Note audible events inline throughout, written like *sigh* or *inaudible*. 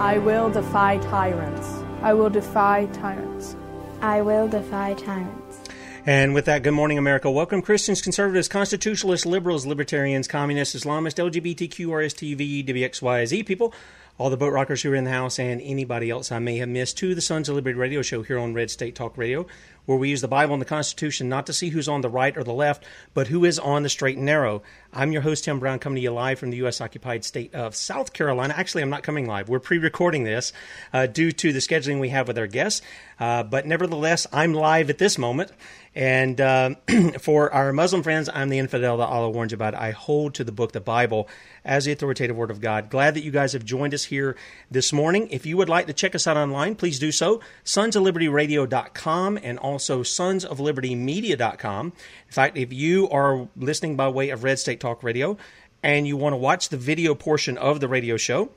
I will defy tyrants. I will defy tyrants. I will defy tyrants. And with that, good morning, America. Welcome, Christians, conservatives, constitutionalists, liberals, libertarians, communists, Islamists, LGBTQ, RSTV, WXYZ people, all the boat rockers who are in the house, and anybody else I may have missed to the Sons of Liberty radio show here on Red State Talk Radio, where we use the Bible and the Constitution not to see who's on the right or the left, but who is on the straight and narrow. I'm your host, Tim Brown, coming to you live from the U.S. occupied state of South Carolina. Actually, I'm not coming live. We're pre recording this uh, due to the scheduling we have with our guests. Uh, but nevertheless, I'm live at this moment. And uh, *clears throat* for our Muslim friends, I'm the infidel that Allah warns about. I hold to the book, the Bible, as the authoritative word of God. Glad that you guys have joined us here this morning. If you would like to check us out online, please do so. Sonsoflibertyradio.com and also sonsoflibertymedia.com. In fact, if you are listening by way of Red State Talk Radio and you want to watch the video portion of the radio show,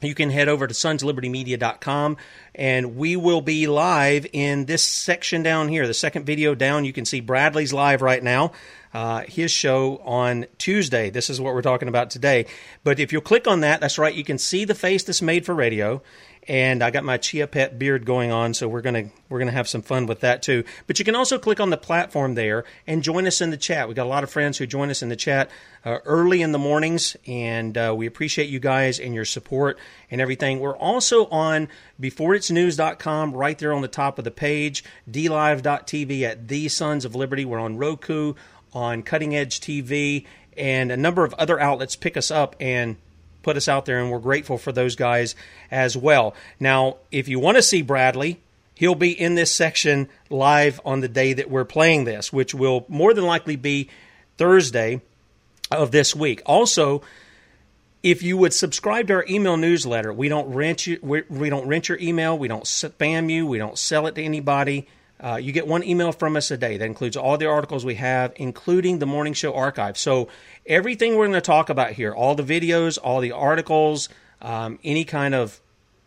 you can head over to sonslibertymedia.com and we will be live in this section down here the second video down. You can see bradley's live right now uh, his show on tuesday. This is what we're talking about today. But if you'll click on that that's right you can see the face that's made for radio and I got my chia pet beard going on, so we're gonna we're gonna have some fun with that too. But you can also click on the platform there and join us in the chat. We got a lot of friends who join us in the chat uh, early in the mornings, and uh, we appreciate you guys and your support and everything. We're also on beforeitsnews.com right there on the top of the page, dlive.tv at the Sons of Liberty. We're on Roku, on Cutting Edge TV, and a number of other outlets pick us up and put us out there, and we're grateful for those guys as well. Now, if you want to see Bradley, he'll be in this section live on the day that we're playing this, which will more than likely be Thursday of this week. Also, if you would subscribe to our email newsletter, we don't rent you. We, we don't rent your email. We don't spam you. We don't sell it to anybody. Uh, you get one email from us a day. That includes all the articles we have, including the morning show archive. So everything we're going to talk about here, all the videos, all the articles, um, any kind of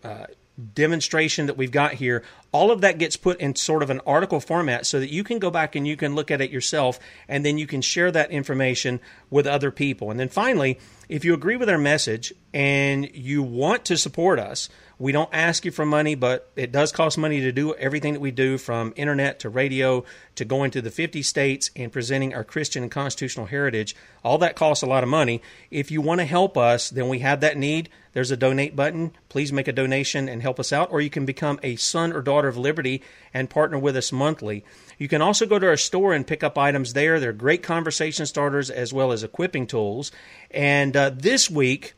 uh, demonstration that we've got here, all of that gets put in sort of an article format so that you can go back and you can look at it yourself and then you can share that information with other people. And then finally, if you agree with our message and you want to support us, we don't ask you for money, but it does cost money to do everything that we do from internet to radio to going to the 50 states and presenting our Christian and constitutional heritage. All that costs a lot of money. If you want to help us, then we have that need. There's a donate button. Please make a donation and help us out, or you can become a son or daughter of liberty and partner with us monthly. You can also go to our store and pick up items there. They're great conversation starters as well as equipping tools. And uh, this week,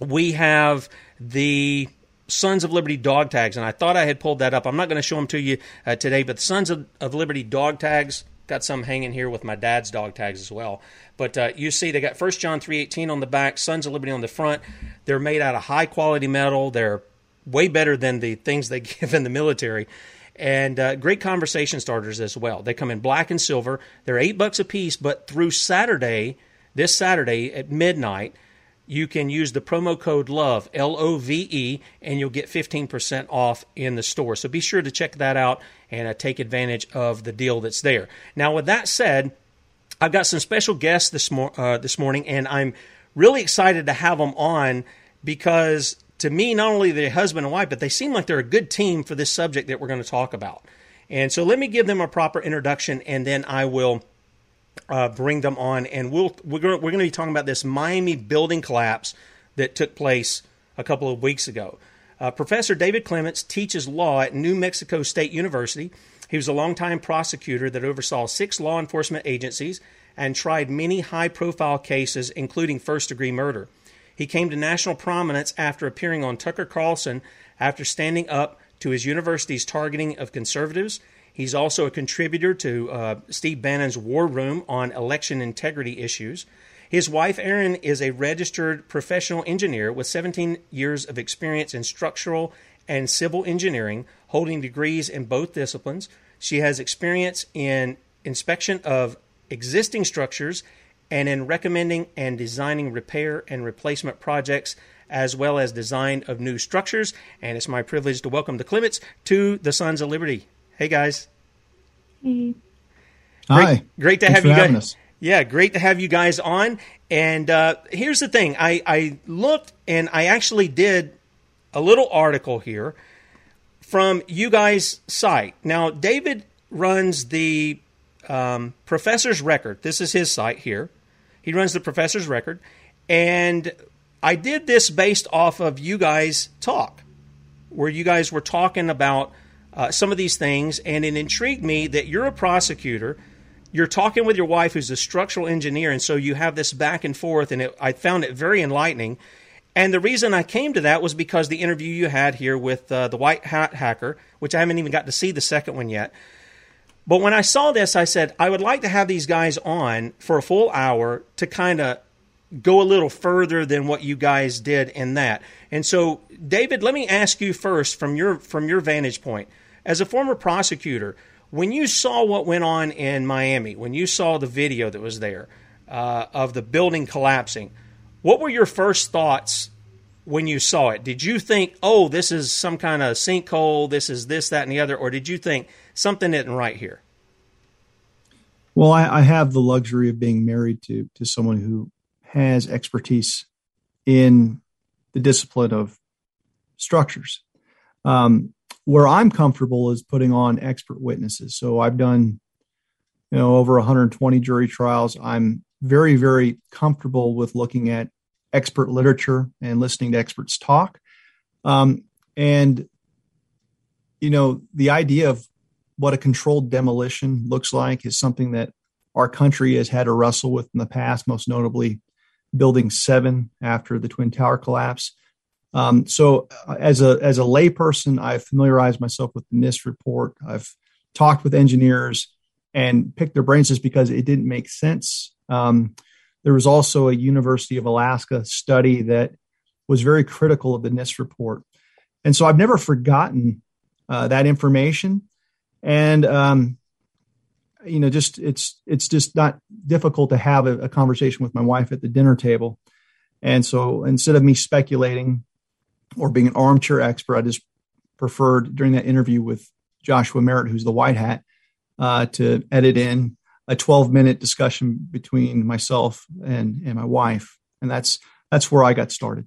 we have the Sons of Liberty dog tags, and I thought I had pulled that up. I'm not going to show them to you uh, today, but the Sons of, of, Liberty dog tags got some hanging here with my dad's dog tags as well. But uh, you see, they got First John 3:18 on the back, Sons of Liberty on the front. They're made out of high quality metal. They're way better than the things they *laughs* give in the military. And uh, great conversation starters as well. They come in black and silver. They're eight bucks a piece, but through Saturday, this Saturday at midnight, you can use the promo code LOVE, L O V E, and you'll get 15% off in the store. So be sure to check that out and uh, take advantage of the deal that's there. Now, with that said, I've got some special guests this, mor- uh, this morning, and I'm really excited to have them on because to me, not only they're husband and wife, but they seem like they're a good team for this subject that we're going to talk about. And so let me give them a proper introduction, and then I will uh, bring them on, and we'll we're going we're going to be talking about this Miami building collapse that took place a couple of weeks ago. Uh, Professor David Clements teaches law at New Mexico State University. He was a longtime prosecutor that oversaw six law enforcement agencies and tried many high profile cases, including first degree murder. He came to national prominence after appearing on Tucker Carlson after standing up to his university's targeting of conservatives He's also a contributor to uh, Steve Bannon's War Room on election integrity issues. His wife, Erin, is a registered professional engineer with 17 years of experience in structural and civil engineering, holding degrees in both disciplines. She has experience in inspection of existing structures and in recommending and designing repair and replacement projects, as well as design of new structures. And it's my privilege to welcome the Clements to the Sons of Liberty. Hey guys. Hey. Great, Hi. Great to Thanks have you guys. Us. Yeah, great to have you guys on. And uh, here's the thing: I, I looked and I actually did a little article here from you guys' site. Now, David runs the um, Professor's Record. This is his site here. He runs the Professor's Record, and I did this based off of you guys' talk, where you guys were talking about uh, some of these things, and it intrigued me that you're a prosecutor. You're talking with your wife, who's a structural engineer, and so you have this back and forth, and it, I found it very enlightening. And the reason I came to that was because the interview you had here with uh, the White Hat Hacker, which I haven't even got to see the second one yet. But when I saw this, I said, I would like to have these guys on for a full hour to kind of go a little further than what you guys did in that. And so, David, let me ask you first from your from your vantage point. As a former prosecutor, when you saw what went on in Miami, when you saw the video that was there uh, of the building collapsing, what were your first thoughts when you saw it? Did you think, oh, this is some kind of sinkhole, this is this, that, and the other, or did you think something isn't right here? Well, I, I have the luxury of being married to to someone who has expertise in the discipline of structures. Um, where I'm comfortable is putting on expert witnesses. So I've done, you know, over 120 jury trials. I'm very, very comfortable with looking at expert literature and listening to experts talk. Um, and, you know, the idea of what a controlled demolition looks like is something that our country has had to wrestle with in the past, most notably Building 7 after the Twin Tower collapse. Um, so uh, as a as a layperson, I've familiarized myself with the NIST report. I've talked with engineers and picked their brains just because it didn't make sense. Um, there was also a University of Alaska study that was very critical of the NIST report, and so I've never forgotten uh, that information. And um, you know, just it's it's just not difficult to have a, a conversation with my wife at the dinner table. And so instead of me speculating, or being an armchair expert. I just preferred during that interview with Joshua Merritt, who's the white hat, uh, to edit in a 12 minute discussion between myself and, and my wife. And that's, that's where I got started.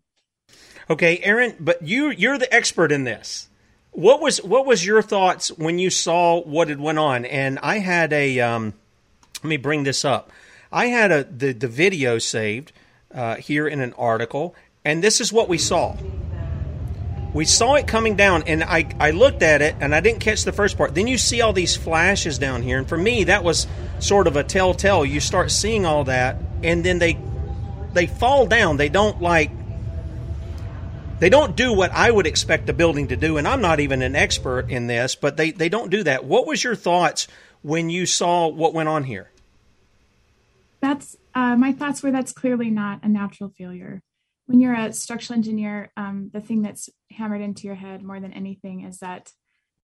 Okay, Erin, but you, you're the expert in this. What was, what was your thoughts when you saw what had went on? And I had a, um, let me bring this up. I had a, the, the video saved, uh, here in an article, and this is what we saw we saw it coming down and I, I looked at it and I didn't catch the first part. Then you see all these flashes down here. And for me, that was sort of a telltale. You start seeing all that and then they they fall down. They don't like they don't do what I would expect a building to do. And I'm not even an expert in this, but they, they don't do that. What was your thoughts when you saw what went on here? That's uh, my thoughts were that's clearly not a natural failure when you're a structural engineer, um, the thing that's hammered into your head more than anything is that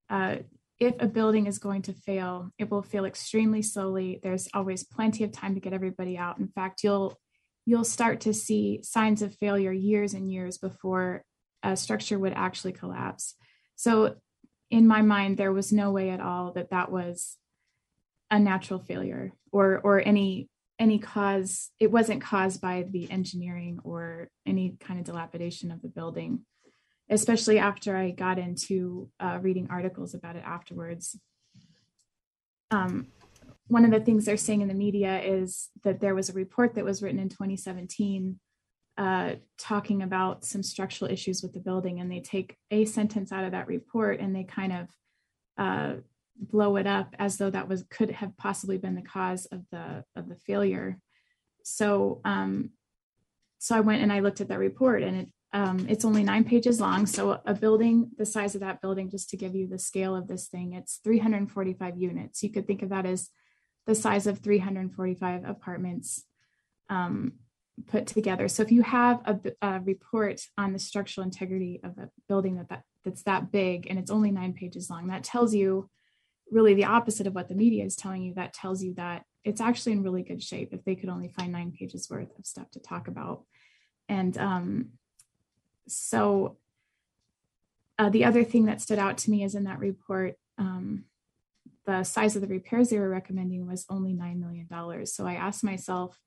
uh, if a building is going to fail, it will fail extremely slowly. There's always plenty of time to get everybody out. In fact, you'll you'll start to see signs of failure years and years before a structure would actually collapse. So, in my mind, there was no way at all that that was a natural failure or or any any cause it wasn't caused by the engineering or any kind of dilapidation of the building especially after i got into uh, reading articles about it afterwards. Um, one of the things they're saying in the media is that there was a report that was written in 2017 uh, talking about some structural issues with the building and they take a sentence out of that report and they kind of uh, blow it up as though that was could have possibly been the cause of the of the failure. So um so i went and i looked at that report and it um, it's only nine pages long. So a building the size of that building just to give you the scale of this thing it's 345 units. You could think of that as the size of 345 apartments um, put together. So if you have a, a, report on the structural integrity of a building that, that that's that big and it's only nine pages long that tells you really the opposite of what the media is telling you that tells you that it's actually in really good shape if they could only find nine pages worth of stuff to talk about. And um, so uh, the other thing that stood out to me is in that report um, the size of the repairs they were recommending was only $9 million so i asked myself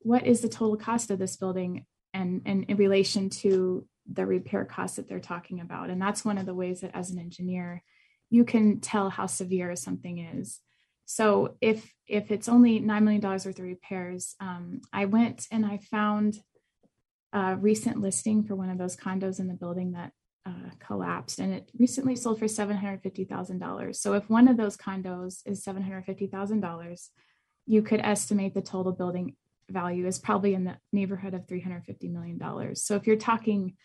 what is the total cost of this building and, and in relation to the repair costs that they're talking about? And that's one of the ways that as an engineer you can tell how severe something is. So if if it's only nine million dollars worth of repairs, um, I went and I found a recent listing for one of those condos in the building that uh, collapsed, and it recently sold for seven hundred fifty thousand dollars. So if one of those condos is seven hundred fifty thousand dollars, you could estimate the total building value is probably in the neighborhood of three hundred fifty million dollars. So if you're talking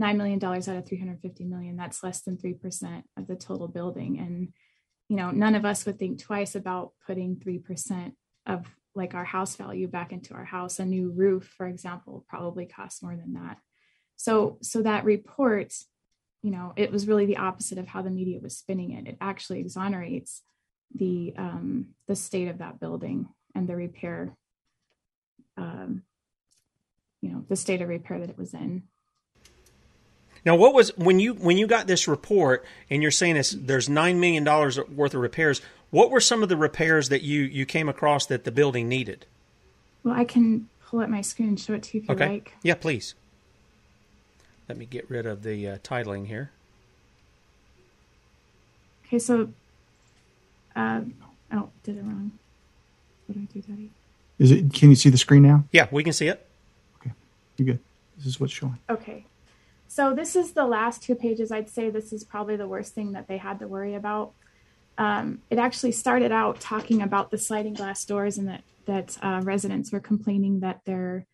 $9 million out of 350 million. That's less than 3% of the total building. And you know none of us would think twice about putting 3% of like our house value back into our house. A new roof for example probably costs more than that. So so that report you know it was really the opposite of how the media was spinning it. It actually exonerates the um the state of that building and the repair um you know the state of repair that it was in now, what was when you when you got this report and you're saying this, there's nine million dollars worth of repairs? What were some of the repairs that you you came across that the building needed? Well, I can pull up my screen and show it to you if okay. you like. Yeah, please. Let me get rid of the uh, titling here. Okay, so uh, oh, did it wrong. What did I do, Daddy? Is it? Can you see the screen now? Yeah, we can see it. Okay, you good. This is what's showing. Okay. So this is the last two pages. I'd say this is probably the worst thing that they had to worry about. Um, it actually started out talking about the sliding glass doors and that that uh, residents were complaining that their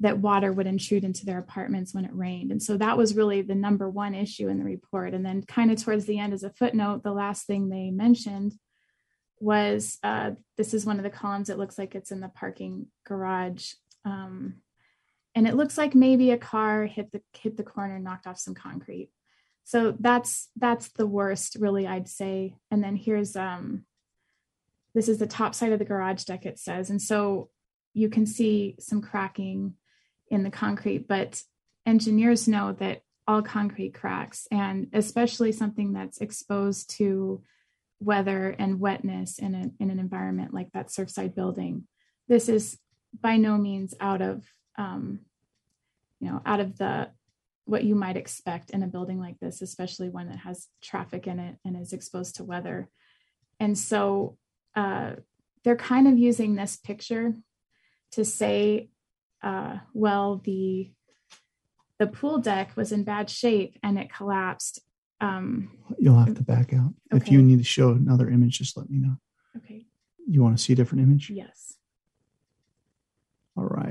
that water would intrude into their apartments when it rained, and so that was really the number one issue in the report. And then, kind of towards the end, as a footnote, the last thing they mentioned was uh, this is one of the columns. It looks like it's in the parking garage. Um, and it looks like maybe a car hit the hit the corner knocked off some concrete. So that's that's the worst really i'd say. And then here's um this is the top side of the garage deck it says. And so you can see some cracking in the concrete but engineers know that all concrete cracks, and especially something that's exposed to weather and wetness in, a, in an environment like that Surfside building. This is by no means out of, um, you know, out of the what you might expect in a building like this, especially one that has traffic in it and is exposed to weather. And so uh, they're kind of using this picture to say, uh, well, the the pool deck was in bad shape and it collapsed. Um, You'll have to back out. Okay. If you need to show another image, just let me know. Okay. You want to see a different image? Yes. All right.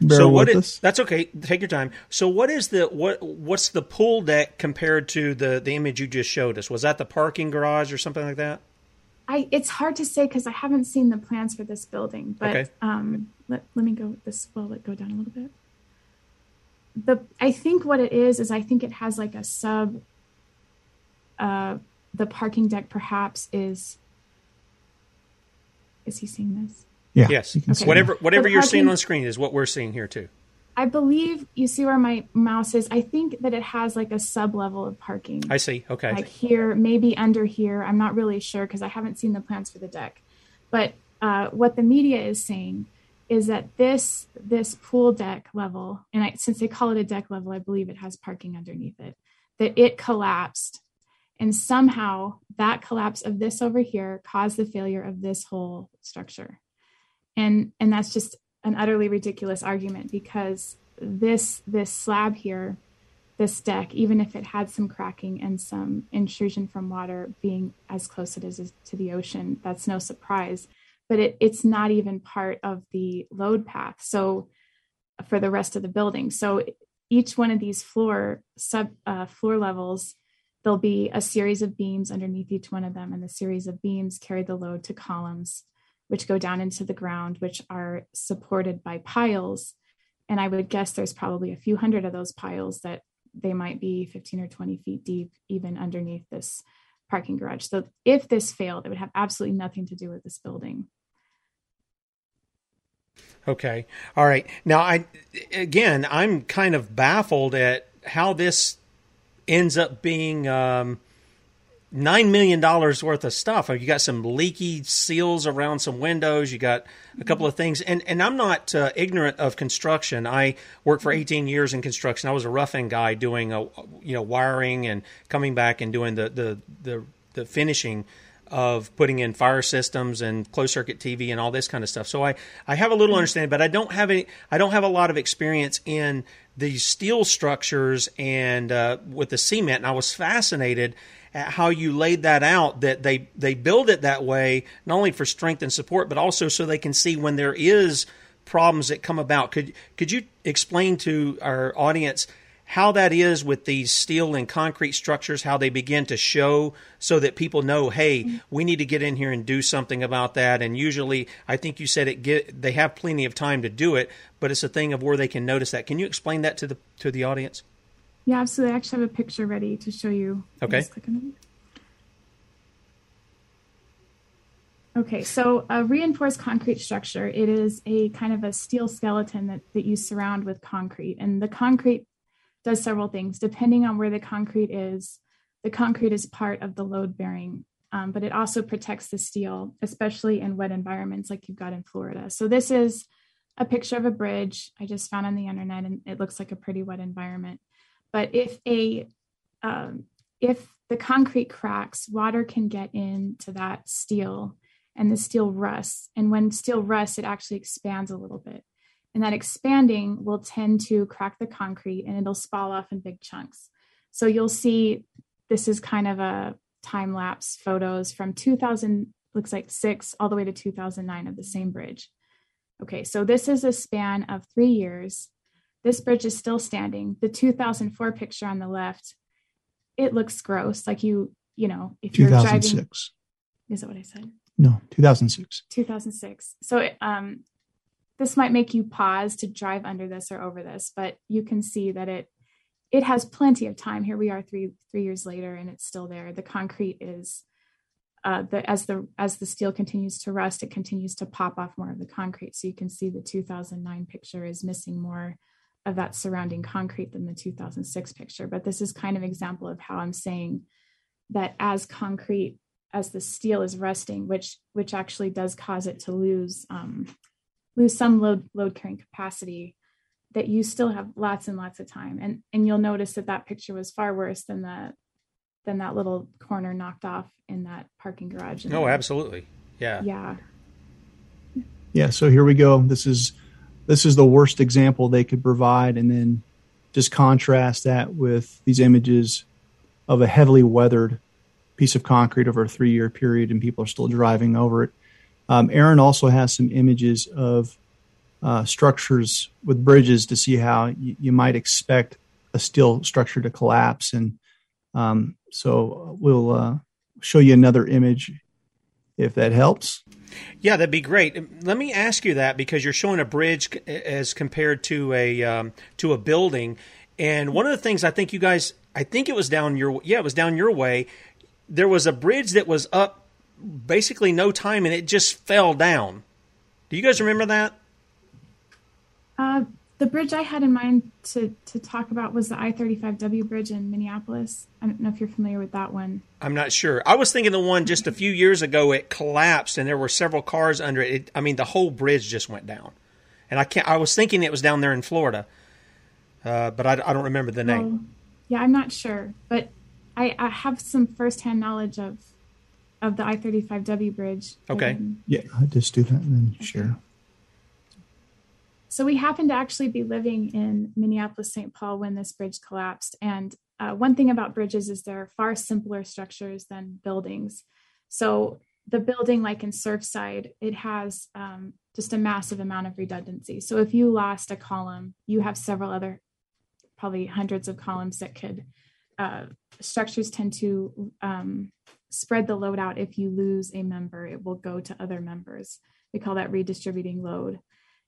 Bear so what is that's okay. Take your time. So what is the what what's the pool deck compared to the the image you just showed us? Was that the parking garage or something like that? I it's hard to say because I haven't seen the plans for this building. But okay. um, let let me go this. Well, let go down a little bit. The I think what it is is I think it has like a sub. Uh, the parking deck perhaps is. Is he seeing this? Yeah. Yes. Okay. Whatever whatever you're seeing on the screen is what we're seeing here too. I believe you see where my mouse is. I think that it has like a sub level of parking. I see. Okay. Like here, maybe under here. I'm not really sure because I haven't seen the plans for the deck. But uh, what the media is saying is that this this pool deck level, and I, since they call it a deck level, I believe it has parking underneath it. That it collapsed, and somehow that collapse of this over here caused the failure of this whole structure and and that's just an utterly ridiculous argument because this this slab here this deck even if it had some cracking and some intrusion from water being as close as it is to the ocean that's no surprise. But it, it's not even part of the load path. So for the rest of the building. So each one of these floor sub uh, floor levels there'll be a series of beams underneath each one of them and the series of beams carry the load to columns which go down into the ground, which are supported by piles. And I would guess there's probably a few hundred of those piles that they might be 15 or 20 feet deep, even underneath this parking garage. So if this failed, it would have absolutely nothing to do with this building. Okay. All right. Now I again I'm kind of baffled at how this ends up being um, nine million dollars worth of stuff. You got some leaky seals around some windows. You got a couple of things, and and I'm not uh, ignorant of construction. I worked for 18 years in construction. I was a roughing guy doing a you know wiring and coming back and doing the the the, the finishing of putting in fire systems and closed circuit TV and all this kind of stuff. So I, I have a little understanding, but I don't have any I don't have a lot of experience in these steel structures and uh, with the cement. And I was fascinated at how you laid that out that they they build it that way not only for strength and support but also so they can see when there is problems that come about. Could could you explain to our audience how that is with these steel and concrete structures how they begin to show so that people know hey we need to get in here and do something about that? And usually i think you said it get they have plenty of time to do it but it's a thing of where they can notice that. Can you explain that to the to the audience yeah, absolutely. I actually have a picture ready to show you. Okay. Okay, so a reinforced concrete structure, it is a kind of a steel skeleton that, that you surround with concrete. And the concrete does several things. Depending on where the concrete is, the concrete is part of the load bearing, um, but it also protects the steel, especially in wet environments like you've got in Florida. So this is a picture of a bridge I just found on the internet, and it looks like a pretty wet environment. But if a um, if the concrete cracks, water can get into that steel and the steel rusts. And when steel rusts, it actually expands a little bit. And that expanding will tend to crack the concrete and it'll spall off in big chunks. So you'll see this is kind of a time lapse photos from 2000, looks like six, all the way to 2009 of the same bridge. Okay, so this is a span of three years this bridge is still standing. The 2004 picture on the left, it looks gross. Like you, you know, if you're driving. 2006. Is that what I said? No, 2006. 2006. So um, this might make you pause to drive under this or over this, but you can see that it it has plenty of time. Here we are three three years later, and it's still there. The concrete is uh, the as the as the steel continues to rust, it continues to pop off more of the concrete. So you can see the 2009 picture is missing more of that surrounding concrete than the 2006 picture. But this is kind of example of how I'm saying that as concrete as the steel is rusting, which which actually does cause it to lose um, lose some load load carrying capacity, that you still have lots and lots of time. And and you'll notice that that picture was far worse than the than that little corner knocked off in that parking garage. Oh, absolutely. Yeah. Yeah. Yeah. So here we go. This is this is the worst example they could provide, and then just contrast that with these images of a heavily weathered piece of concrete over a three year period, and people are still driving over it. Um, Erin also has some images of uh, structures with bridges to see how y- you might expect a steel structure to collapse. And um, so we'll uh, show you another image if that helps. Yeah, that'd be great. Let me ask you that because you're showing a bridge as compared to a um, to a building, and one of the things I think you guys, I think it was down your yeah, it was down your way. There was a bridge that was up basically no time, and it just fell down. Do you guys remember that? Uh, the bridge I had in mind to to talk about was the I-35W bridge in Minneapolis. I don't know if you're familiar with that one. I'm not sure. I was thinking the one just a few years ago. It collapsed and there were several cars under it. it I mean, the whole bridge just went down. And I can't. I was thinking it was down there in Florida, uh, but I, I, don't remember the name. Well, yeah, I'm not sure, but I, I have some firsthand knowledge of of the I-35W bridge. Okay. Um, yeah, I'll just do that and then share. So we happened to actually be living in Minneapolis, St. Paul when this bridge collapsed. And uh, one thing about bridges is they're far simpler structures than buildings. So the building, like in Surfside, it has um, just a massive amount of redundancy. So if you lost a column, you have several other, probably hundreds of columns that could. Uh, structures tend to um, spread the load out. If you lose a member, it will go to other members. We call that redistributing load.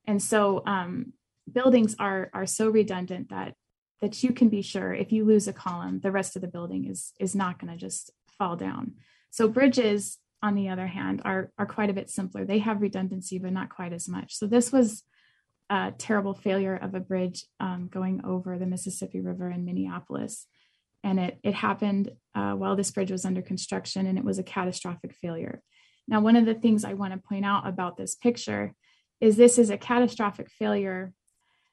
And so um, buildings are are so redundant that that you can be sure if you lose a column, the rest of the building is is not going to just fall down. So bridges, on the other hand, are are quite a bit simpler. They have redundancy, but not quite as much. So this was a terrible failure of a bridge um, going over the Mississippi River in Minneapolis, and it it happened uh, while this bridge was under construction, and it was a catastrophic failure. Now, one of the things I want to point out about this picture is this is a catastrophic failure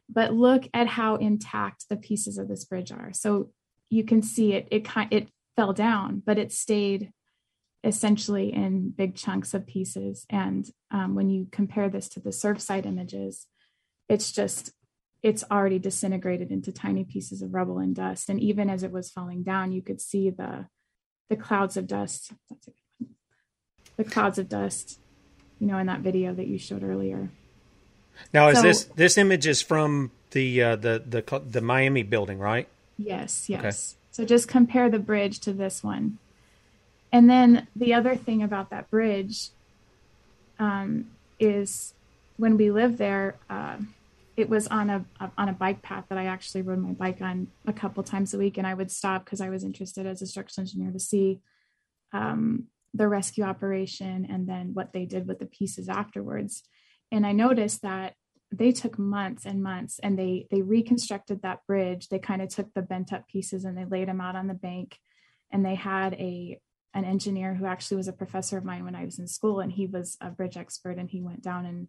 but look at how intact the pieces of this bridge are so you can see it it kind it fell down but it stayed essentially in big chunks of pieces and um, when you compare this to the surfside images it's just it's already disintegrated into tiny pieces of rubble and dust and even as it was falling down you could see the the clouds of dust That's a good one. the clouds of dust you know, in that video that you showed earlier. Now, is so, this this image is from the uh, the the the Miami building, right? Yes, yes. Okay. So just compare the bridge to this one, and then the other thing about that bridge um, is when we lived there, uh, it was on a, a, on a bike path that I actually rode my bike on a couple times a week, and I would stop because I was interested as a structural engineer to see um, the rescue operation and then what they did with the pieces afterwards. And I noticed that they took months and months and they they reconstructed that bridge. They kind of took the bent up pieces and they laid them out on the bank. And they had a an engineer who actually was a professor of mine when I was in school and he was a bridge expert and he went down and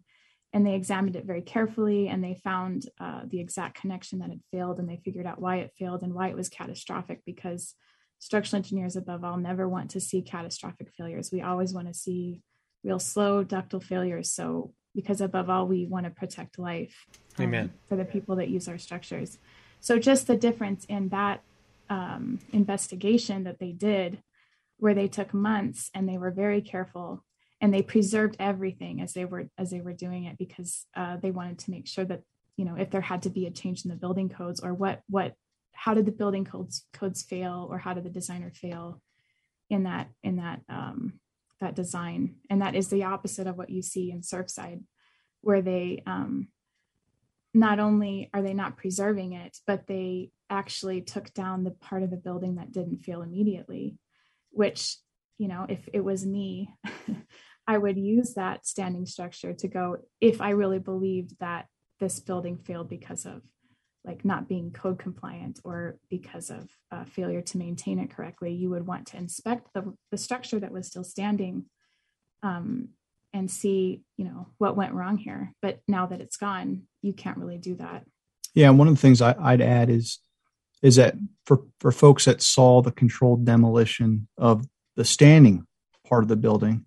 and they examined it very carefully and they found uh, the exact connection that had failed and they figured out why it failed and why it was catastrophic because structural engineers above all never want to see catastrophic failures. We always want to see real slow ductile failures. So because above all, we want to protect life um, Amen. for the people that use our structures. So just the difference in that um, investigation that they did, where they took months and they were very careful and they preserved everything as they were as they were doing it because uh, they wanted to make sure that you know if there had to be a change in the building codes or what what how did the building codes codes fail or how did the designer fail in that in that um, that design. And that is the opposite of what you see in surfside where they um, not only are they not preserving it but they actually took down the part of the building that didn't fail immediately which you know if it was me *laughs* i would use that standing structure to go if i really believed that this building failed because of like not being code compliant or because of uh, failure to maintain it correctly, you would want to inspect the, the structure that was still standing um, and see, you know, what went wrong here. But now that it's gone, you can't really do that. Yeah, and one of the things I, I'd add is is that for for folks that saw the controlled demolition of the standing part of the building,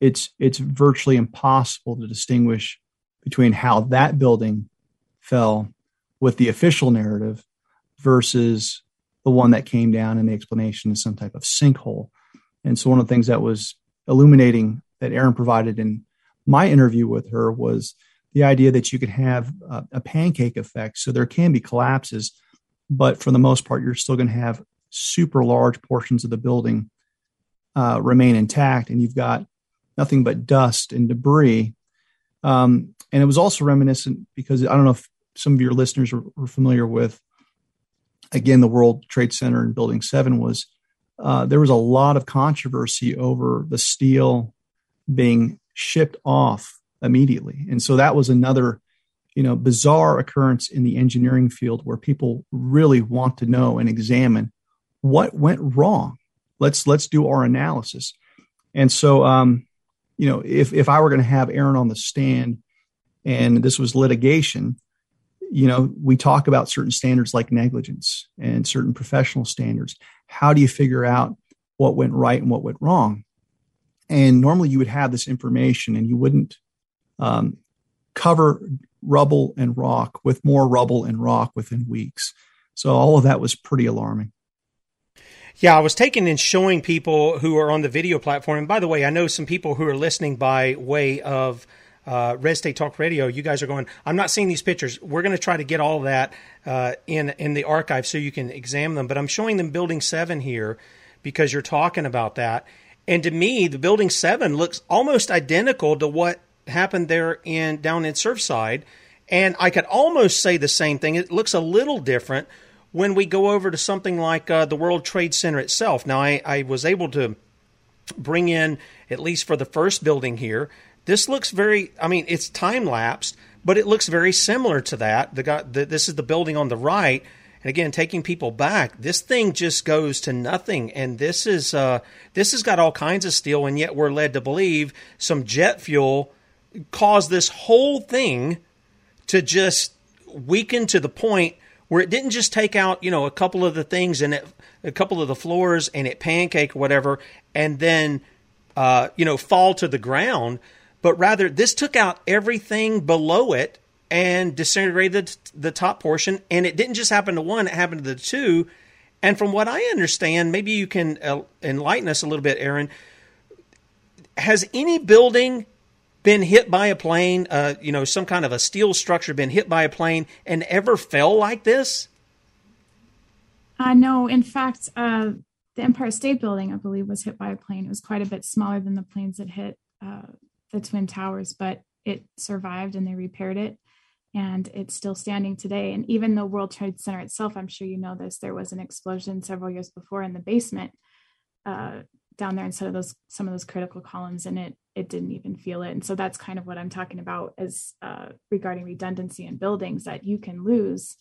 it's it's virtually impossible to distinguish between how that building fell with the official narrative versus the one that came down and the explanation is some type of sinkhole. And so one of the things that was illuminating that Erin provided in my interview with her was the idea that you could have a, a pancake effect. So there can be collapses, but for the most part, you're still going to have super large portions of the building uh, remain intact, and you've got nothing but dust and debris. Um, and it was also reminiscent because I don't know if some of your listeners are, are familiar with. Again, the World Trade Center in Building Seven was uh, there was a lot of controversy over the steel being shipped off immediately, and so that was another you know bizarre occurrence in the engineering field where people really want to know and examine what went wrong. Let's let's do our analysis. And so, um, you know, if if I were going to have Erin on the stand, and this was litigation, you know, we talk about certain standards like negligence and certain professional standards. How do you figure out what went right and what went wrong? And normally you would have this information and you wouldn't um, cover rubble and rock with more rubble and rock within weeks. So all of that was pretty alarming. Yeah, I was taking and showing people who are on the video platform. And by the way, I know some people who are listening by way of uh, Red State Talk Radio, you guys are going, I'm not seeing these pictures. We're going to try to get all that uh, in, in the archive so you can examine them. But I'm showing them Building 7 here because you're talking about that. And to me, the Building 7 looks almost identical to what happened there in down in Surfside. And I could almost say the same thing. It looks a little different when we go over to something like uh, the World Trade Center itself. Now, I, I was able to bring in, at least for the first building here, this looks very, I mean, it's time lapsed, but it looks very similar to that. The, guy, the, this is the building on the right. And again, taking people back, this thing just goes to nothing. And this is uh, this has got all kinds of steel, and yet we're led to believe some jet fuel caused this whole thing to just weaken to the point where it didn't just take out, you know, a couple of the things and it, a couple of the floors and it pancake or whatever, and then, uh, you know, fall to the ground but rather this took out everything below it and disintegrated the top portion. And it didn't just happen to one, it happened to the two. And from what I understand, maybe you can uh, enlighten us a little bit, Erin. Has any building been hit by a plane, uh, you know, some kind of a steel structure been hit by a plane and ever fell like this? Uh, no, in fact, uh, the Empire State Building, I believe, was hit by a plane. It was quite a bit smaller than the planes that hit uh, the Twin Towers, but it survived and they repaired it. And it's still standing today. And even the World Trade Center itself, I'm sure you know this, there was an explosion several years before in the basement uh, down there instead of those some of those critical columns, and it it didn't even feel it. And so that's kind of what I'm talking about as uh, regarding redundancy in buildings that you can lose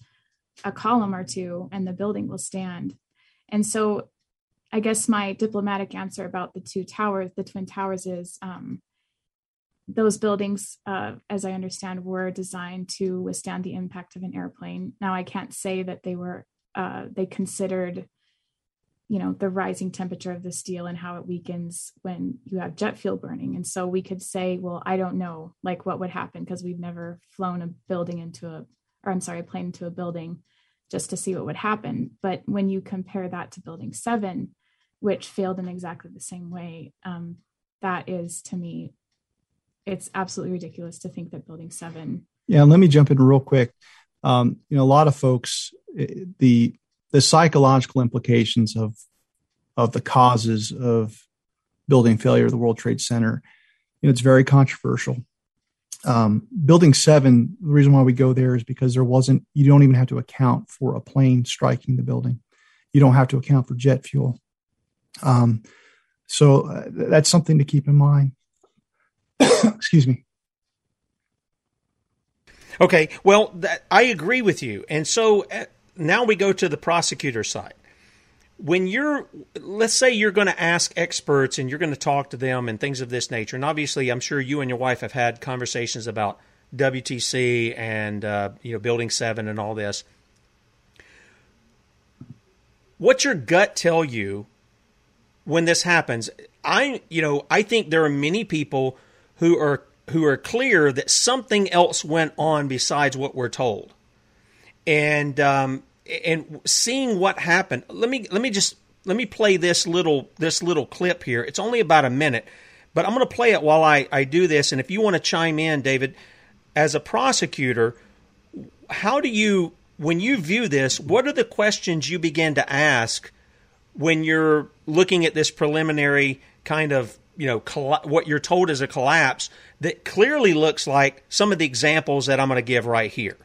a column or two and the building will stand. And so I guess my diplomatic answer about the two towers, the twin towers, is um, those buildings, uh, as I understand, were designed to withstand the impact of an airplane. Now, I can't say that they were, uh, they considered, you know, the rising temperature of the steel and how it weakens when you have jet fuel burning. And so we could say, well, I don't know, like what would happen because we've never flown a building into a, or I'm sorry, a plane into a building just to see what would happen. But when you compare that to Building 7, which failed in exactly the same way, um, that is to me it's absolutely ridiculous to think that building seven. Yeah, let me jump in real quick. Um, you know, a lot of folks, eh, the the psychological implications of of the causes of building failure of the World Trade Center, you know, it's very controversial. Um, building seven, the reason why we go there is because there wasn't. You don't even have to account for a plane striking the building. You don't have to account for jet fuel. Um, so uh, that's something to keep in mind. *coughs* Excuse me. Okay, well, that, I agree with you. And so uh, now we go to the prosecutor side. When you're, let's say you're going to ask experts and you're going to talk to them and things of this nature, and obviously I'm sure you and your wife have had conversations about WTC and uh, you know Building Seven and all this. What's your gut tell you when this happens? I you know I think there are many people who are who are clear that something else went on besides what we're told, and um, and seeing what happened. Let me let me just let me play this little this little clip here. It's only about a minute, but I'm going to play it while I I do this. And if you want to chime in, David, as a prosecutor, how do you when you view this? What are the questions you begin to ask when you're looking at this preliminary kind of you know coll- what you're told is a collapse that clearly looks like some of the examples that I'm going to give right here.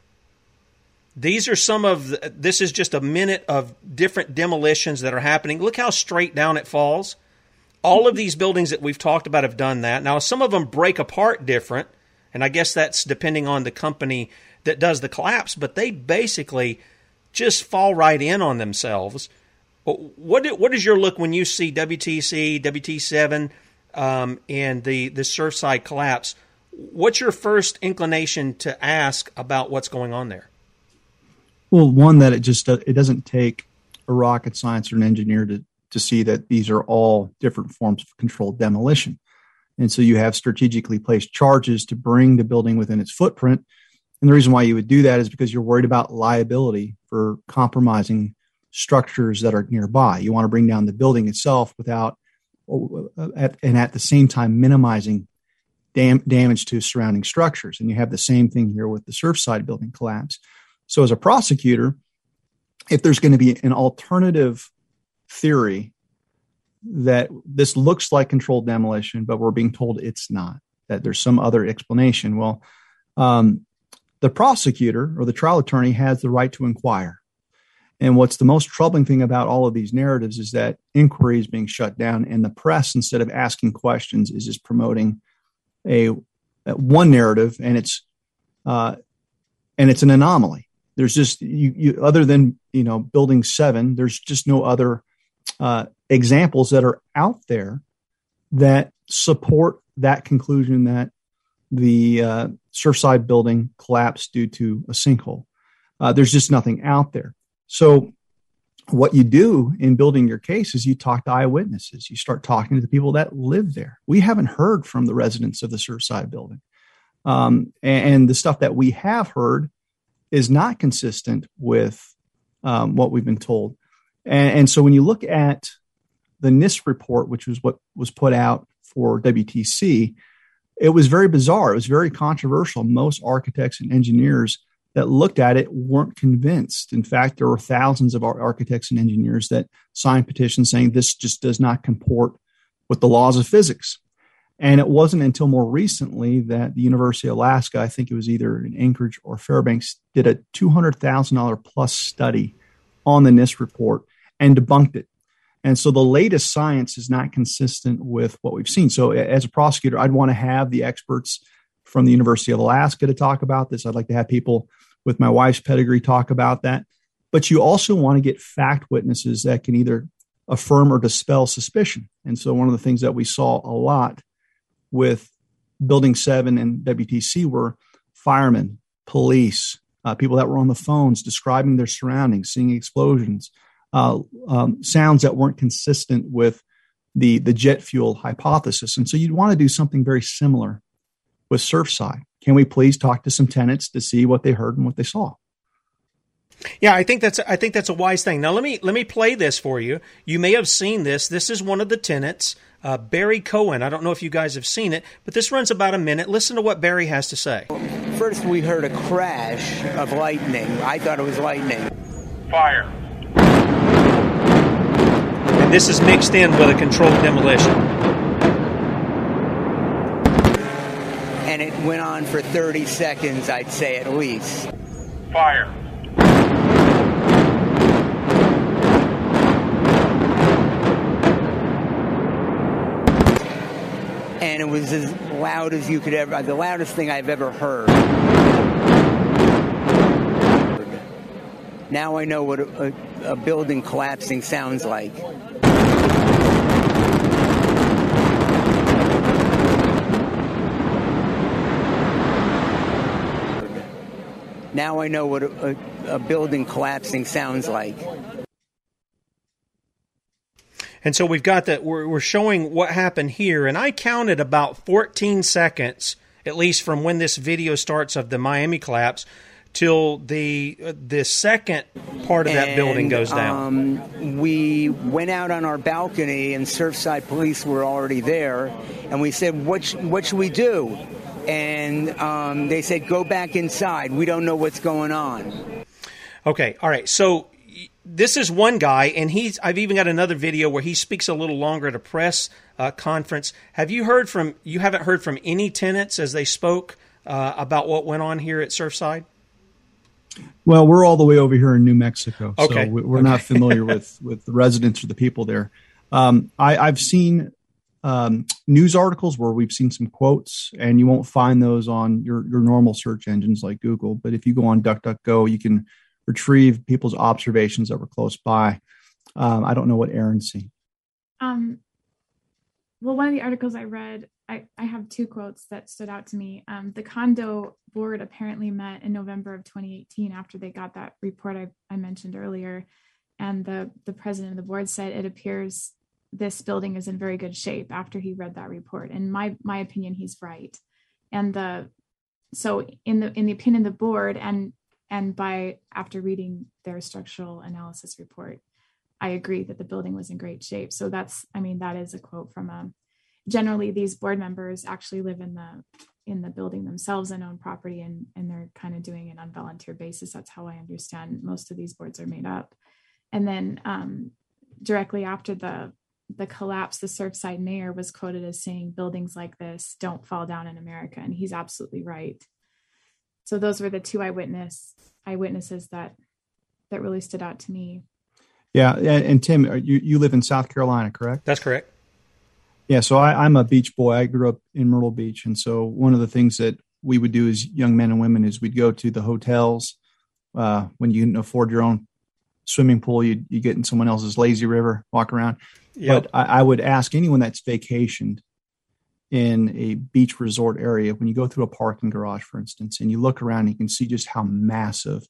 These are some of the, this is just a minute of different demolitions that are happening. Look how straight down it falls. All of these buildings that we've talked about have done that. Now some of them break apart different, and I guess that's depending on the company that does the collapse, but they basically just fall right in on themselves. What what is your look when you see WTC, WT7, um, and the the Surfside collapse? What's your first inclination to ask about what's going on there? Well, one that it just it doesn't take a rocket science or an engineer to to see that these are all different forms of controlled demolition. And so you have strategically placed charges to bring the building within its footprint. And the reason why you would do that is because you're worried about liability for compromising structures that are nearby. You want to bring down the building itself without, and at the same time, minimizing dam- damage to surrounding structures. And you have the same thing here with the Surfside building collapse. So, as a prosecutor, if there's going to be an alternative theory that this looks like controlled demolition, but we're being told it's not, that there's some other explanation, well, um, the prosecutor or the trial attorney has the right to inquire. And what's the most troubling thing about all of these narratives is that inquiry is being shut down, and the press, instead of asking questions, is just promoting a, a one narrative, and it's uh, and it's an anomaly. There's just you, you other than you know building seven there's just no other uh, examples that are out there that support that conclusion that the uh, surfside building collapsed due to a sinkhole. Uh, there's just nothing out there so what you do in building your case is you talk to eyewitnesses you start talking to the people that live there we haven't heard from the residents of the surfside building um, and, the stuff that we have heard is not consistent with um, what we've been told. And, and, so when you look at the NIST report, which was what was put out for WTC, it was very bizarre. It was very controversial. Most architects and engineers that looked at it weren't convinced. In fact, there were thousands of architects and engineers that signed petitions saying this just does not comport with the laws of physics. And it wasn't until more recently that the University of Alaska, I think it was either in Anchorage or Fairbanks, did a $200,000 plus study on the NIST report and debunked it. And so the latest science is not consistent with what we've seen. So, as a prosecutor, I'd want to have the experts from the University of Alaska to talk about this. I'd like to have people with my wife's pedigree talk about that. But you also want to get fact witnesses that can either affirm or dispel suspicion. And so, one of the things that we saw a lot with Building 7 and WTC were firemen, police, uh, people that were on the phones describing their surroundings, seeing explosions, uh, um, sounds that weren't consistent with the, the jet fuel hypothesis. And so you'd want to do something very similar with Surfside. Can we please talk to some tenants to see what they heard and what they saw? Yeah, I think that's I think that's a wise thing. Now let me let me play this for you. You may have seen this. This is one of the tenants uh, Barry Cohen. I don't know if you guys have seen it, but this runs about a minute. Listen to what Barry has to say. First, we heard a crash of lightning. I thought it was lightning. Fire. And this is mixed in with a controlled demolition. and it went on for 30 seconds, I'd say at least. Fire. And it was as loud as you could ever, the loudest thing I've ever heard. Now I know what a, a, a building collapsing sounds like. Now I know what a, a, building collapsing sounds like. And so we've got that, we're, we're showing what happened here. And I counted about 14 seconds, at least from when this video starts of the Miami collapse, till the the second part of that and, building goes down. Um, we went out on our balcony, and Surfside police were already there, and we said, "What sh- what should we do?" And um, they said, "Go back inside. We don't know what's going on." Okay, all right. So this is one guy, and he's. I've even got another video where he speaks a little longer at a press uh, conference. Have you heard from? You haven't heard from any tenants as they spoke uh, about what went on here at Surfside. Well, we're all the way over here in New Mexico, okay. so we're okay. not familiar *laughs* with with the residents or the people there. Um, I, I've seen um, news articles where we've seen some quotes, and you won't find those on your your normal search engines like Google. But if you go on DuckDuckGo, you can retrieve people's observations that were close by. Um, I don't know what Erin's seen. Um, well, one of the articles I read, I, I have two quotes that stood out to me. Um, the condo board apparently met in November of 2018 after they got that report I, I mentioned earlier. And the, the president of the board said it appears this building is in very good shape after he read that report. And my my opinion, he's right. And the so in the in the opinion of the board and and by after reading their structural analysis report, I agree that the building was in great shape. So that's, I mean, that is a quote from a. Generally, these board members actually live in the in the building themselves and own property, and and they're kind of doing it on volunteer basis. That's how I understand most of these boards are made up. And then um, directly after the the collapse, the Surfside mayor was quoted as saying, "Buildings like this don't fall down in America," and he's absolutely right. So those were the two eyewitness eyewitnesses that that really stood out to me. Yeah, and Tim, you you live in South Carolina, correct? That's correct. Yeah, so I, I'm a beach boy. I grew up in Myrtle Beach, and so one of the things that we would do as young men and women is we'd go to the hotels uh, when you can afford your own swimming pool. You you get in someone else's lazy river, walk around. Yep. But I, I would ask anyone that's vacationed in a beach resort area when you go through a parking garage, for instance, and you look around, you can see just how massive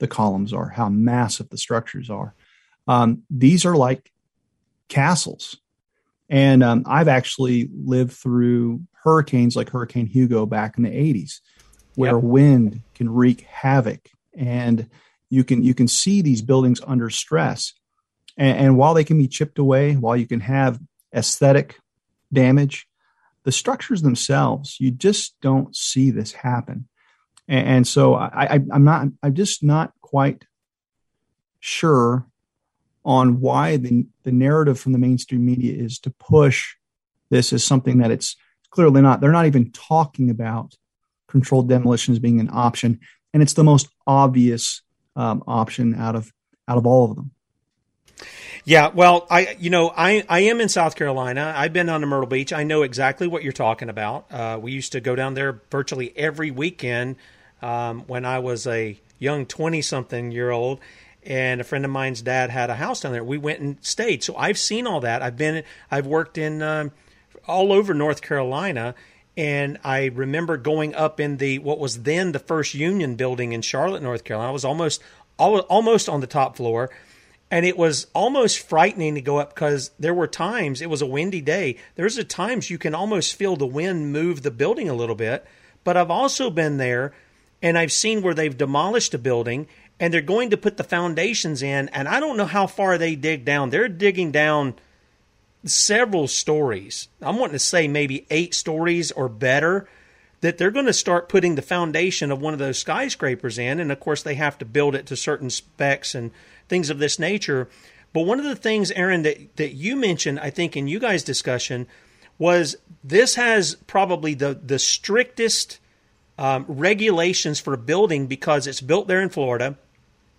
the columns are, how massive the structures are. Um, these are like castles. And um, I've actually lived through hurricanes like Hurricane Hugo back in the 80s, where Yep. wind can wreak havoc. And you can you can see these buildings under stress. And, and while they can be chipped away, while you can have aesthetic damage, the structures themselves, you just don't see this happen. And, and so I, I, I'm not, I'm just not quite sure on why the, the narrative from the mainstream media is to push this as something that it's clearly not. They're not even talking about controlled demolition as being an option, and it's the most obvious um, option out of out of all of them. Yeah, well, I you know I I am in South Carolina. I've been on to Myrtle Beach. I know exactly what you're talking about. Uh, we used to go down there virtually every weekend um, when I was a young twenty something year old, and a friend of mine's dad had a house down there. We went and stayed. So I've seen all that. I've been I've worked in um, all over North Carolina. And I remember going up in the what was then the first Union building in Charlotte, North Carolina. I was almost almost on the top floor, and it was almost frightening to go up because there were times it was a windy day. There's a times you can almost feel the wind move the building a little bit. But I've also been there, and I've seen where they've demolished a building and they're going to put the foundations in, and I don't know how far they dig down. They're digging down several stories. I'm wanting to say maybe eight stories or better. That they're going to start putting the foundation of one of those skyscrapers in, and of course they have to build it to certain specs and things of this nature. But one of the things, Erin, that that you mentioned, I think in you guys' discussion, was this has probably the the strictest um, regulations for building because it's built there in Florida,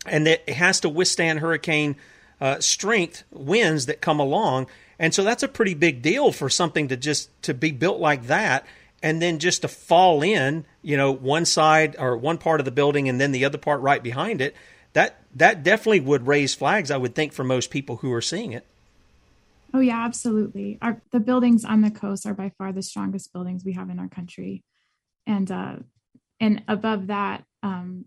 and it has to withstand hurricane uh, strength winds that come along. And so that's a pretty big deal for something to just to be built like that and then just to fall in, you know, one side or one part of the building and then the other part right behind it. That that definitely would raise flags. I would think for most people who are seeing it. Oh yeah, absolutely. Our the buildings on the coast are by far the strongest buildings we have in our country, and uh, and above that, um,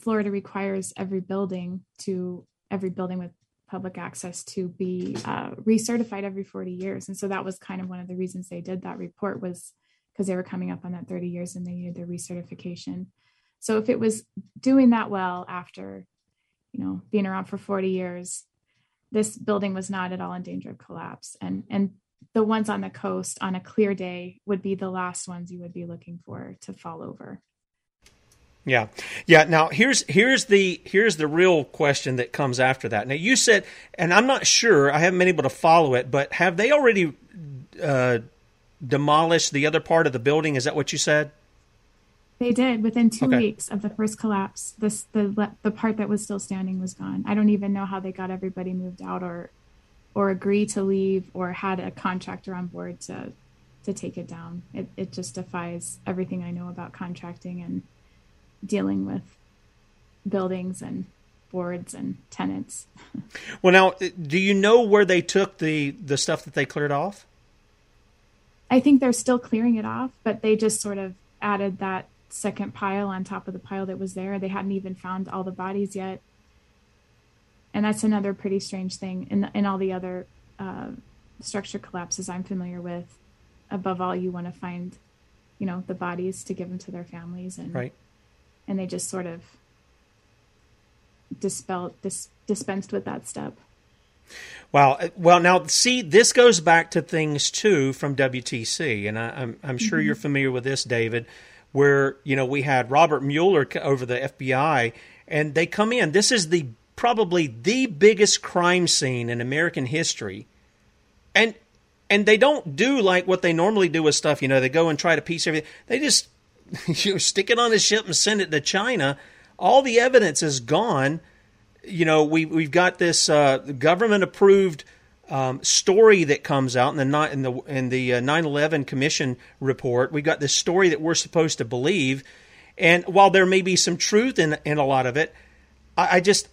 Florida requires every building to every building with public access to be uh, recertified every 40 years. And so that was kind of one of the reasons they did that report was because they were coming up on that 30 years and they needed their recertification. So if it was doing that well after, you know, being around for 40 years, this building was not at all in danger of collapse. And and the ones on the coast on a clear day would be the last ones you would be looking for to fall over. Yeah. Yeah. Now here's here's the here's the real question that comes after that. Now you said, and I'm not sure, I haven't been able to follow it, but have they already uh, demolished the other part of the building? Is that what you said? They did within two okay. weeks of the first collapse. This the the part that was still standing was gone. I don't even know how they got everybody moved out or or agree to leave or had a contractor on board to to take it down. It it just defies everything I know about contracting and dealing with buildings and boards and tenants. *laughs* well, now, uh, do you know where they took the the stuff that they cleared off? I think they're still clearing it off, but they just sort of added that second pile on top of the pile that was there. They hadn't even found all the bodies yet, and that's another pretty strange thing. In in all the other uh, structure collapses I'm familiar with, above all, you want to find, you know, the bodies to give them to their families and right and they just sort of dispelled dis, dispensed with that step. Wow. Uh, well, now see, this goes back to things too from WTC, and I, am I'm, I'm sure mm-hmm. you're familiar with this, David, where you know we had Robert Mueller over the FBI, and they come in. This is the probably the biggest crime scene in American history, and and they don't do like what they normally do with stuff. You know, they go and try to piece everything. They just *laughs* you stick it on a ship and send it to China. All the evidence is gone. You know, we we've got this uh, government approved um, story that comes out in the in the in the uh, 9/11 Commission report. We've got this story that we're supposed to believe, and while there may be some truth in in a lot of it, I, I just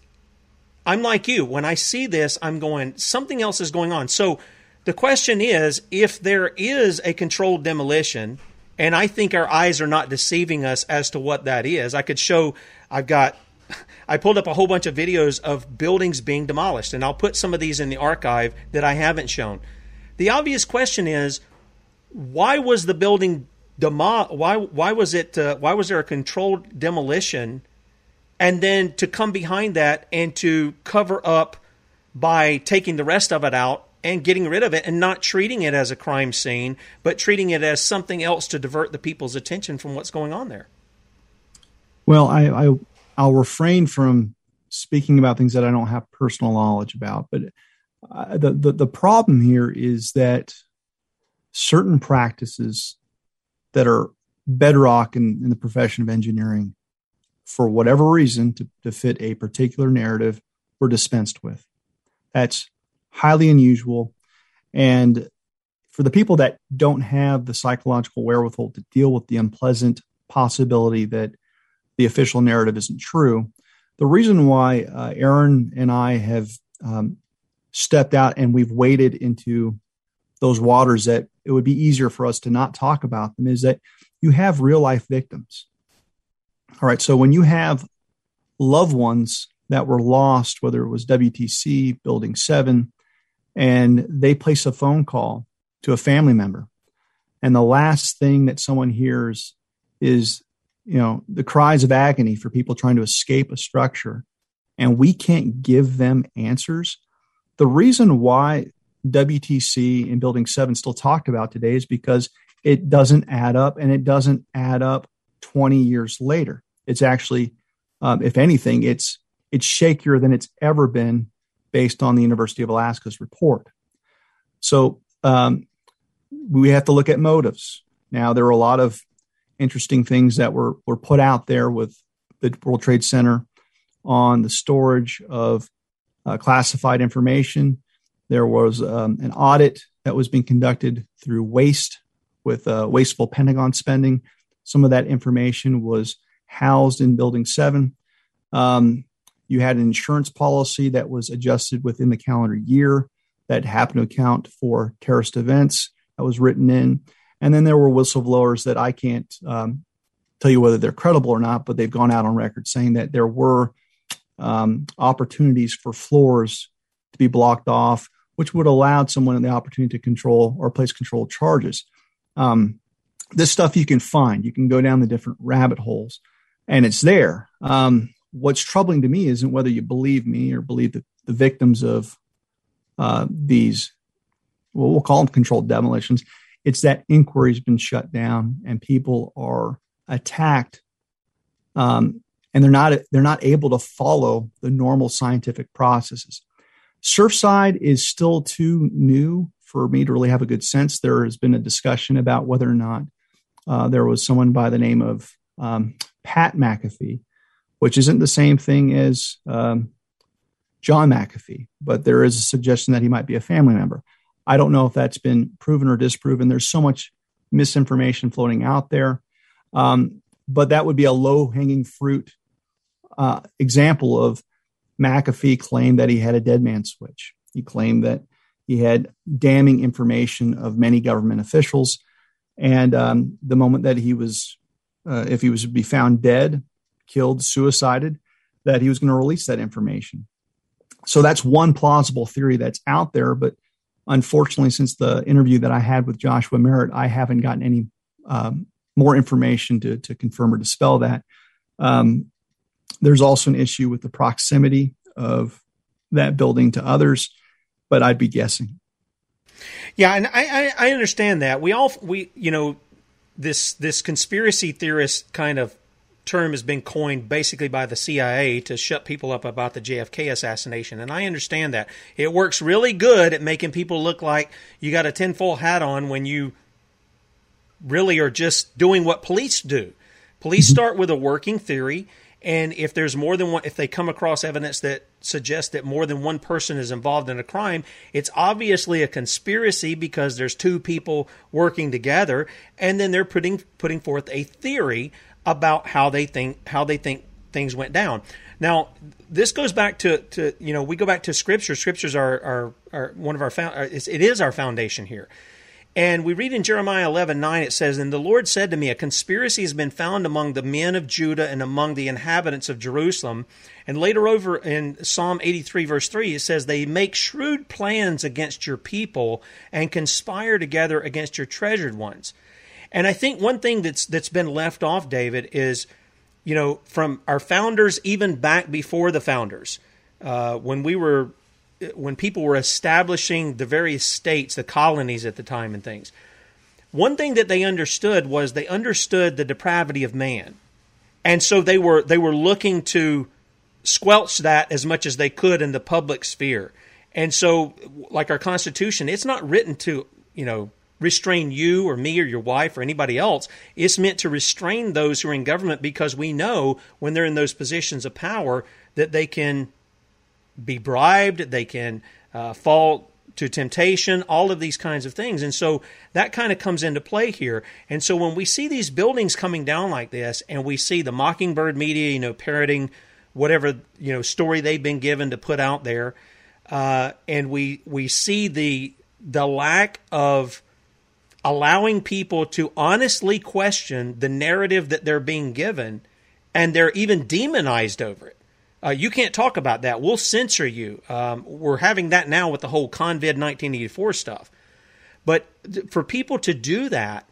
I'm like you. When I see this, I'm going something else is going on. So the question is, if there is a controlled demolition and I think our eyes are not deceiving us as to what that is. I could show, I've got, I pulled up a whole bunch of videos of buildings being demolished, and I'll put some of these in the archive that I haven't shown. The obvious question is, why was the building demo? Why why was it? Uh, why was there a controlled demolition? And then to come behind that and to cover up by taking the rest of it out and getting rid of it and not treating it as a crime scene, but treating it as something else to divert the people's attention from what's going on there. Well, I, I I'll refrain from speaking about things that I don't have personal knowledge about, but uh, the, the the problem here is that certain practices that are bedrock in, in the profession of engineering, for whatever reason, to, to fit a particular narrative, were dispensed with. That's highly unusual. And for the people that don't have the psychological wherewithal to deal with the unpleasant possibility that the official narrative isn't true, the reason why uh, Erin and I have um, stepped out and we've waded into those waters that it would be easier for us to not talk about them is that you have real life victims. All right. So when you have loved ones that were lost, whether it was WTC, Building 7, and they place a phone call to a family member and the last thing that someone hears is you know the cries of agony for people trying to escape a structure and we can't give them answers the reason why wtc and building 7 still talked about today is because it doesn't add up and it doesn't add up 20 years later it's actually um, if anything it's it's shakier than it's ever been based on the University of Alaska's report. So um, we have to look at motives. Now, there are a lot of interesting things that were, were put out there with the World Trade Center on the storage of uh, classified information. There was um, an audit that was being conducted through waste with uh, wasteful Pentagon spending. Some of that information was housed in Building 7. Um, You had an insurance policy that was adjusted within the calendar year that happened to account for terrorist events that was written in. And then there were whistleblowers that I can't um, tell you whether they're credible or not, but they've gone out on record saying that there were um, opportunities for floors to be blocked off, which would allow someone the opportunity to control or place control charges. Um, this stuff you can find. You can go down the different rabbit holes, and it's there. Um, what's troubling to me isn't whether you believe me or believe the, the victims of uh, these, well, we'll call them controlled demolitions. It's that inquiry's been shut down and people are attacked, um, and they're not they're not able to follow the normal scientific processes. Surfside is still too new for me to really have a good sense. There has been a discussion about whether or not uh, there was someone by the name of um, Pat McAfee, which isn't the same thing as um, John McAfee, but there is a suggestion that he might be a family member. I don't know if that's been proven or disproven. There's so much misinformation floating out there. Um, but that would be a low hanging fruit uh, example of McAfee claimed that he had a dead man switch. He claimed that he had damning information of many government officials. And um, the moment that he was, uh, if he was to be found dead, killed, suicided, that he was going to release that information. So that's one plausible theory that's out there. But unfortunately, since the interview that I had with Joshua Merritt, I haven't gotten any um, more information to, to confirm or dispel that. Um, there's also an issue with the proximity of that building to others, but I'd be guessing. Yeah, and I, I, I understand that. We all we you know this this conspiracy theorist kind of term has been coined basically by the CIA to shut people up about the JFK assassination. And I understand that. It works really good at making people look like you got a tinfoil hat on when you really are just doing what police do. Police mm-hmm. start with a working theory, and if there's more than one, if they come across evidence that suggests that more than one person is involved in a crime, it's obviously a conspiracy because there's two people working together, and then they're putting putting forth a theory about how they think how they think things went down. Now, this goes back to, to you know we go back to scripture. Scriptures are are, are one of our found, uh, it is our foundation here. And we read in Jeremiah 11, 9, it says, And the Lord said to me, A conspiracy has been found among the men of Judah and among the inhabitants of Jerusalem. And later over in Psalm 83, verse 3, it says, They make shrewd plans against your people and conspire together against your treasured ones. And I think one thing that's that's been left off, David, is you know from our founders, even back before the founders, uh, when we were when people were establishing the various states, the colonies at the time, and things. One thing that they understood was they understood the depravity of man, and so they were they were looking to squelch that as much as they could in the public sphere. And so, like our Constitution, it's not written to you know restrain you or me or your wife or anybody else. It's meant to restrain those who are in government because we know when they're in those positions of power that they can be bribed, they can uh, fall to temptation, all of these kinds of things. And so that kind of comes into play here. And so when we see these buildings coming down like this and we see the Mockingbird media, you know, parroting whatever, you know, story they've been given to put out there, uh, and we we see the the lack of allowing people to honestly question the narrative that they're being given, and they're even demonized over it. Uh, you can't talk about that. We'll censor you. Um, we're having that now with the whole Convid 1984 stuff. But th- for people to do that,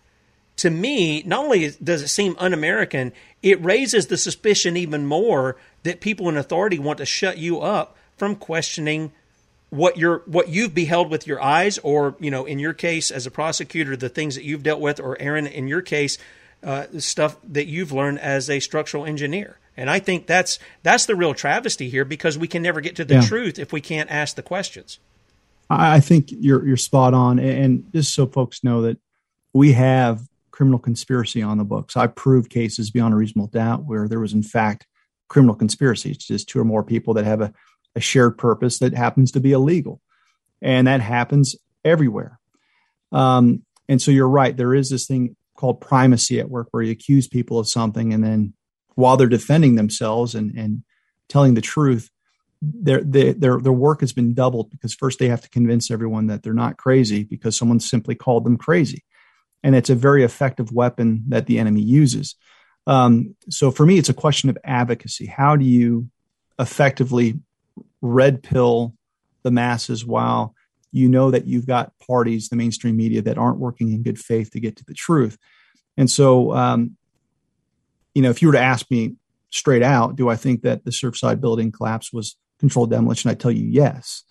to me, not only does it seem un American, it raises the suspicion even more that people in authority want to shut you up from questioning what you're what you've beheld with your eyes, or you know, in your case as a prosecutor, the things that you've dealt with, or Erin, in your case, uh, stuff that you've learned as a structural engineer. And I think that's that's the real travesty here because we can never get to the yeah. truth if we can't ask the questions. I think you're you're spot on, and just so folks know that we have criminal conspiracy on the books. I proved cases beyond a reasonable doubt where there was in fact criminal conspiracy. It's just two or more people that have a a shared purpose that happens to be illegal. And that happens everywhere. Um, and so you're right. There is this thing called primacy at work where you accuse people of something and then while they're defending themselves and, and telling the truth, their, their their their work has been doubled because first they have to convince everyone that they're not crazy because someone simply called them crazy, and it's a very effective weapon that the enemy uses. Um, so for me, it's a question of advocacy. How do you effectively red pill the masses while you know that you've got parties, the mainstream media, that aren't working in good faith to get to the truth? And so, um, you know, if you were to ask me straight out, do I think that the Surfside building collapse was controlled demolition? I tell you yes.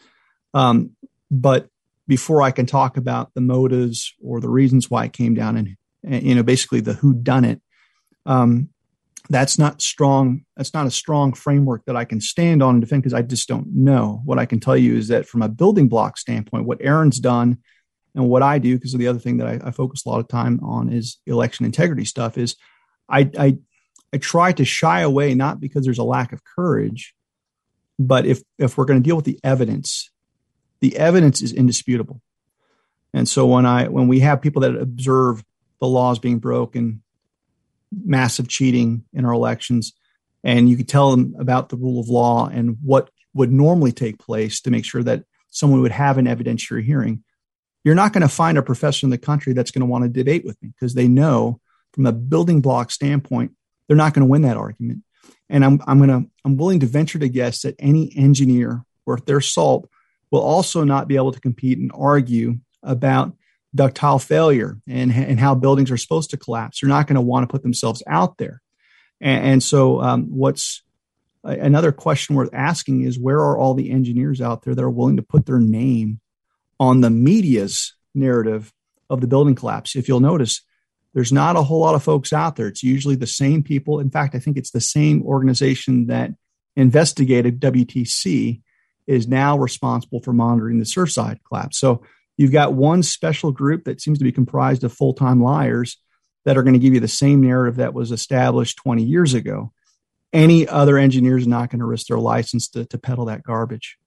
Um, but before I can talk about the motives or the reasons why it came down and, and you know, basically the who done it, um, that's not strong. That's not a strong framework that I can stand on and defend because I just don't know. What I can tell you is that from a building block standpoint, what Erin's done and what I do, because the other thing that I, I, focus a lot of time on is election integrity stuff, is I, I I try to shy away not because there's a lack of courage, but if if we're going to deal with the evidence, the evidence is indisputable. And so when I when we have people that observe the laws being broken, massive cheating in our elections, and you could tell them about the rule of law and what would normally take place to make sure that someone would have an evidentiary hearing, you're not going to find a professor in the country that's going to want to debate with me because they know from a building block standpoint they're not going to win that argument. And I'm, I'm going to, I'm willing to venture to guess that any engineer worth their salt will also not be able to compete and argue about ductile failure and, and how buildings are supposed to collapse. They're not going to want to put themselves out there. And, and so, um, what's another question worth asking is where are all the engineers out there that are willing to put their name on the media's narrative of the building collapse? If you'll notice, there's not a whole lot of folks out there. It's usually the same people. In fact, I think it's the same organization that investigated WTC is now responsible for monitoring the Surfside collapse. So you've got one special group that seems to be comprised of full time liars that are going to give you the same narrative that was established 20 years ago. Any other engineer is not going to risk their license to, to peddle that garbage.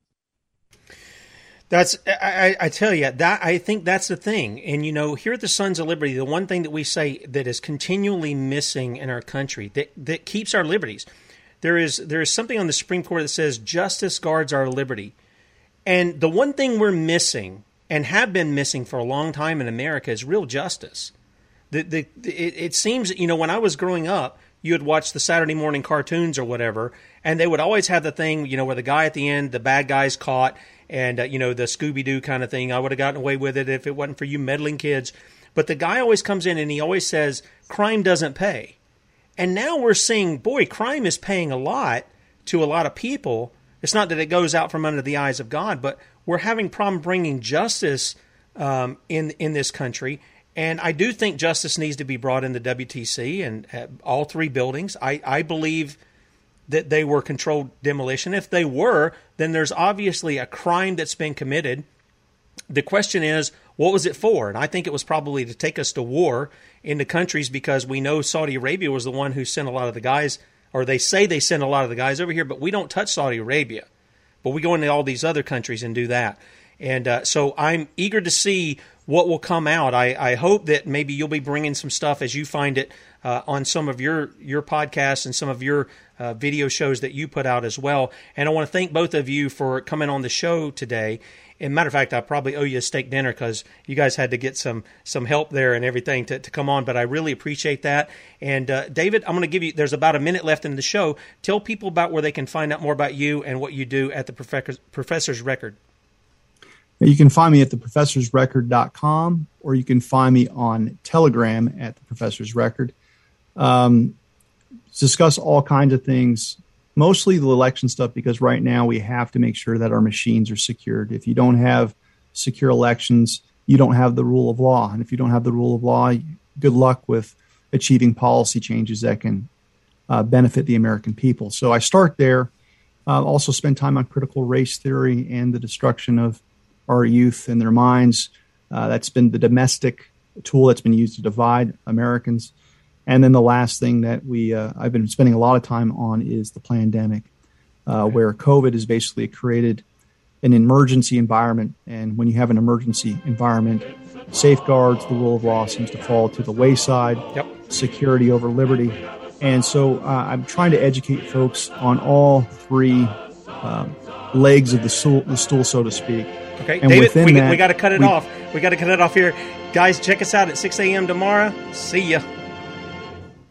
That's I, I, tell you that I think that's the thing, and you know, here at the Sons of Liberty, the one thing that we say that is continually missing in our country that that keeps our liberties, there is there is something on the Supreme Court that says justice guards our liberty, and the one thing we're missing and have been missing for a long time in America is real justice. The the it, it seems you know when I was growing up, you would watch the Saturday morning cartoons or whatever, and they would always have the thing you know where the guy at the end, the bad guy's caught and uh, you know the Scooby Doo kind of thing. I would have gotten away with it if it wasn't for you meddling kids. But the guy always comes in and he always says crime doesn't pay. And now we're seeing, boy, crime is paying a lot to a lot of people. It's not that it goes out from under the eyes of God, but we're having problem bringing justice um, in in this country. And I do think justice needs to be brought in the WTC and uh, all three buildings. I, I believe that they were controlled demolition. If they were, then there's obviously a crime that's been committed. The question is, what was it for? And I think it was probably to take us to war in the countries because we know Saudi Arabia was the one who sent a lot of the guys, or they say they sent a lot of the guys over here, but we don't touch Saudi Arabia. But we go into all these other countries and do that. And uh, so I'm eager to see what will come out. I, I hope that maybe you'll be bringing some stuff as you find it uh, on some of your your podcasts and some of your uh, video shows that you put out as well. And I want to thank both of you for coming on the show today. And matter of fact, I probably owe you a steak dinner because you guys had to get some some help there and everything to, to come on. But I really appreciate that. And uh, David, I'm going to give you. There's about a minute left in the show. Tell people about where they can find out more about you and what you do at the Professor's, Record. You can find me at theprofessorsrecord.com or you can find me on Telegram at the Professor's Record. Um, discuss all kinds of things, mostly the election stuff, because right now we have to make sure that our machines are secured. If you don't have secure elections, you don't have the rule of law. And if you don't have the rule of law, good luck with achieving policy changes that can uh, benefit the American people. So I start there. Uh, also spend time on critical race theory and the destruction of our youth and their minds. Uh, that's been the domestic tool that's been used to divide Americans. And then the last thing that we uh, I've been spending a lot of time on is the pandemic, uh, okay. where COVID has basically created an emergency environment. And when you have an emergency environment, safeguards, the rule of law seems to fall to the wayside. Yep. Security over liberty. And so uh, I'm trying to educate folks on all three um, legs of the stool, the stool, so to speak. Okay, and David, we, we got to cut it we, off. We got to cut it off here. Guys, check us out at 6 a.m. tomorrow. See ya.